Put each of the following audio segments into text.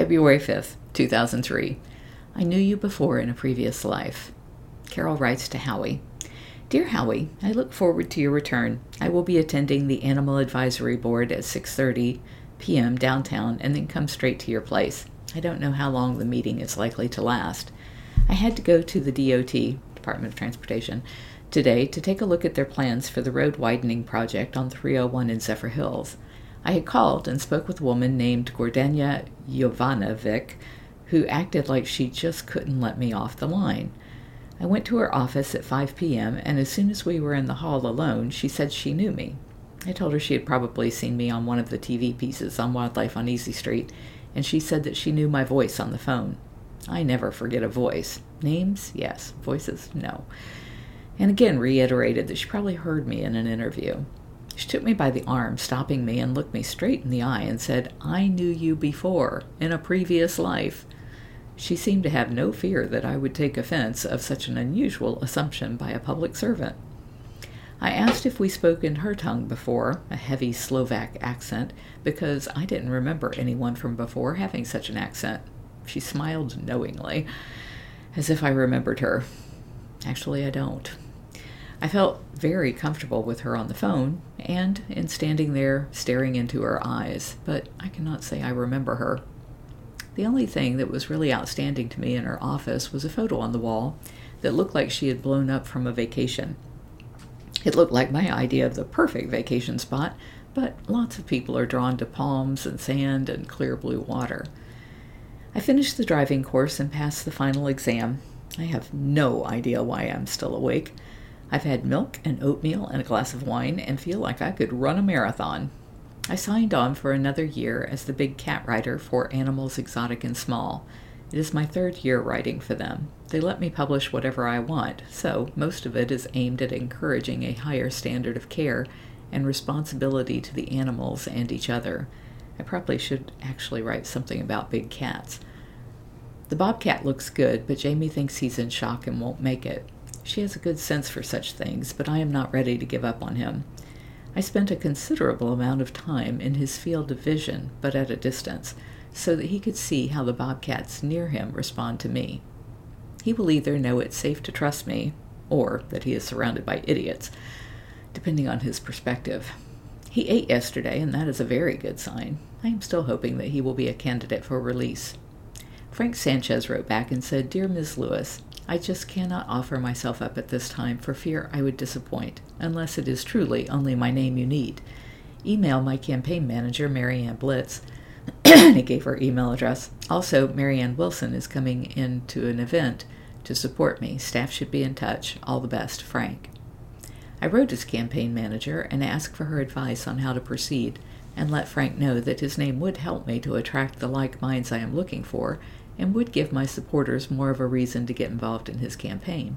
February 5th, 2003. I knew you before in a previous life. Carole writes to Howie. Dear Howie, I look forward to your return. I will be attending the Animal Advisory Board at 6:30 p.m. downtown and then come straight to your place. I don't know how long the meeting is likely to last. I had to go to the DOT, Department of Transportation, today to take a look at their plans for the road widening project on 301 in Zephyrhills. I had called and spoke with a woman named Gordania Jovanovic, who acted like she just couldn't let me off the line. I went to her office at 5 p.m., and as soon as we were in the hall alone, she said she knew me. I told her she had probably seen me on one of the TV pieces on Wildlife on Easy Street and she said that she knew my voice on the phone. I never forget a voice. Names, yes. Voices, no. And again reiterated that she probably heard me in an interview. She took me by the arm, stopping me, and looked me straight in the eye and said, I knew you before, in a previous life. She seemed to have no fear that I would take offense of such an unusual assumption by a public servant. I asked if we spoke in her tongue before, a heavy Slovak accent, because I didn't remember anyone from before having such an accent. She smiled knowingly, as if I remembered her. Actually, I don't. I felt very comfortable with her on the phone and in standing there staring into her eyes, but I cannot say I remember her. The only thing that was really outstanding to me in her office was a photo on the wall that looked like she had blown up from a vacation. It looked like my idea of the perfect vacation spot, but lots of people are drawn to palms and sand and clear blue water. I finished the driving course and passed the final exam. I have no idea why I'm still awake. I've had milk and oatmeal and a glass of wine and feel like I could run a marathon. I signed on for another year as the big cat writer for Animals Exotic and Small. It is my third year writing for them. They let me publish whatever I want, so most of it is aimed at encouraging a higher standard of care and responsibility to the animals and each other. I probably should actually write something about big cats. The bobcat looks good, but Jamie thinks he's in shock and won't make it. She has a good sense for such things, but I am not ready to give up on him. I spent a considerable amount of time in his field of vision, but at a distance, so that he could see how the bobcats near him respond to me. He will either know it's safe to trust me, or that he is surrounded by idiots, depending on his perspective. He ate yesterday, and that is a very good sign. I am still hoping that he will be a candidate for release. Frank Sanchez wrote back and said, Dear Ms. Lewis, I just cannot offer myself up at this time for fear I would disappoint, unless it is truly only my name you need. Email my campaign manager, Marianne Blitz, he gave her email address. Also, Marianne Wilson is coming into an event to support me. Staff should be in touch. All the best, Frank. I wrote his campaign manager and asked for her advice on how to proceed and let Frank know that his name would help me to attract the like minds I am looking for and would give my supporters more of a reason to get involved in his campaign.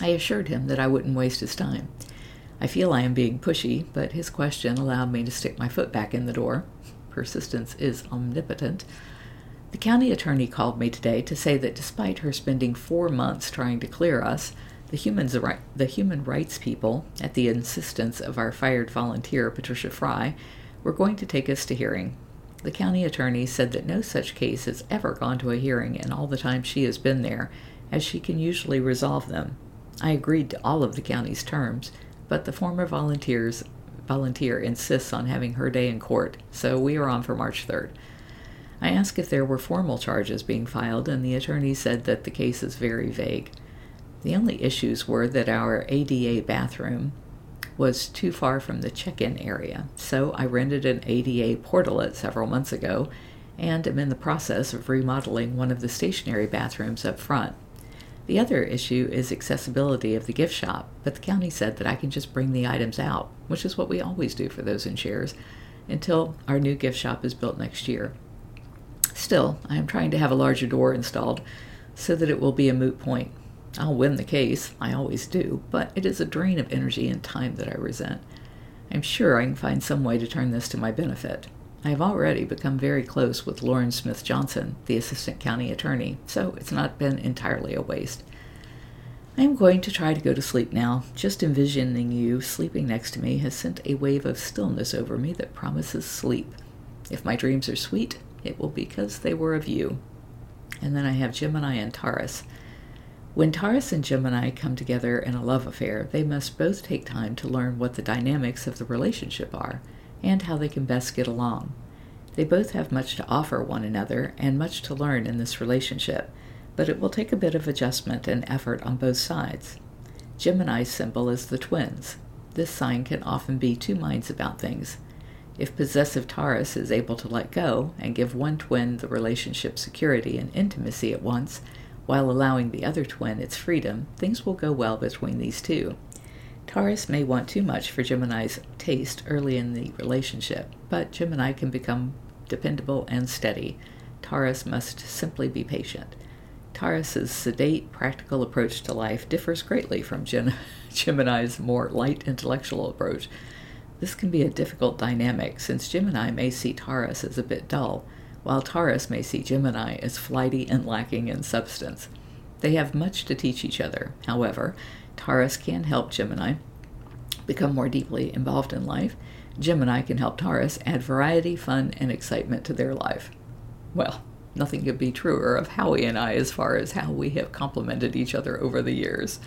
I assured him that I wouldn't waste his time. I feel I am being pushy, but his question allowed me to stick my foot back in the door persistence is omnipotent. The county attorney called me today to say that despite her spending four months trying to clear us, the, humans, the human rights people, at the insistence of our fired volunteer Patricia Fry, were going to take us to hearing. The county attorney said that no such case has ever gone to a hearing in all the time she has been there, as she can usually resolve them. I agreed to all of the county's terms, but the former volunteers volunteer insists on having her day in court, so we are on for March 3rd. I asked if there were formal charges being filed, and the attorney said that the case is very vague. The only issues were that our ADA bathroom was too far from the check in area, so I rented an ADA portalet several months ago and am in the process of remodeling one of the stationary bathrooms up front. The other issue is accessibility of the gift shop, but the county said that I can just bring the items out, which is what we always do for those in shares, until our new gift shop is built next year. Still, I am trying to have a larger door installed so that it will be a moot point. I'll win the case, I always do, but it is a drain of energy and time that I resent. I'm sure I can find some way to turn this to my benefit. I have already become very close with Lauren Smith Johnson, the assistant county attorney, so it's not been entirely a waste. I am going to try to go to sleep now. Just envisioning you sleeping next to me has sent a wave of stillness over me that promises sleep. If my dreams are sweet, it will be because they were of you. And then I have Gemini and Taurus. When Taurus and Gemini come together in a love affair, they must both take time to learn what the dynamics of the relationship are and how they can best get along. They both have much to offer one another and much to learn in this relationship, but it will take a bit of adjustment and effort on both sides. Gemini's symbol is the twins. This sign can often be two minds about things. If possessive Taurus is able to let go and give one twin the relationship security and intimacy at once, while allowing the other twin its freedom, things will go well between these two. Taurus may want too much for Gemini's taste early in the relationship, but Gemini can become dependable and steady. Taurus must simply be patient. Taurus's sedate, practical approach to life differs greatly from Gem- Gemini's more light intellectual approach. This can be a difficult dynamic since Gemini may see Taurus as a bit dull, while Taurus may see Gemini as flighty and lacking in substance. They have much to teach each other. However, Taurus can help Gemini become more deeply involved in life. Gemini can help Taurus add variety, fun, and excitement to their life. Well, nothing could be truer of Howie and I as far as how we have complemented each other over the years.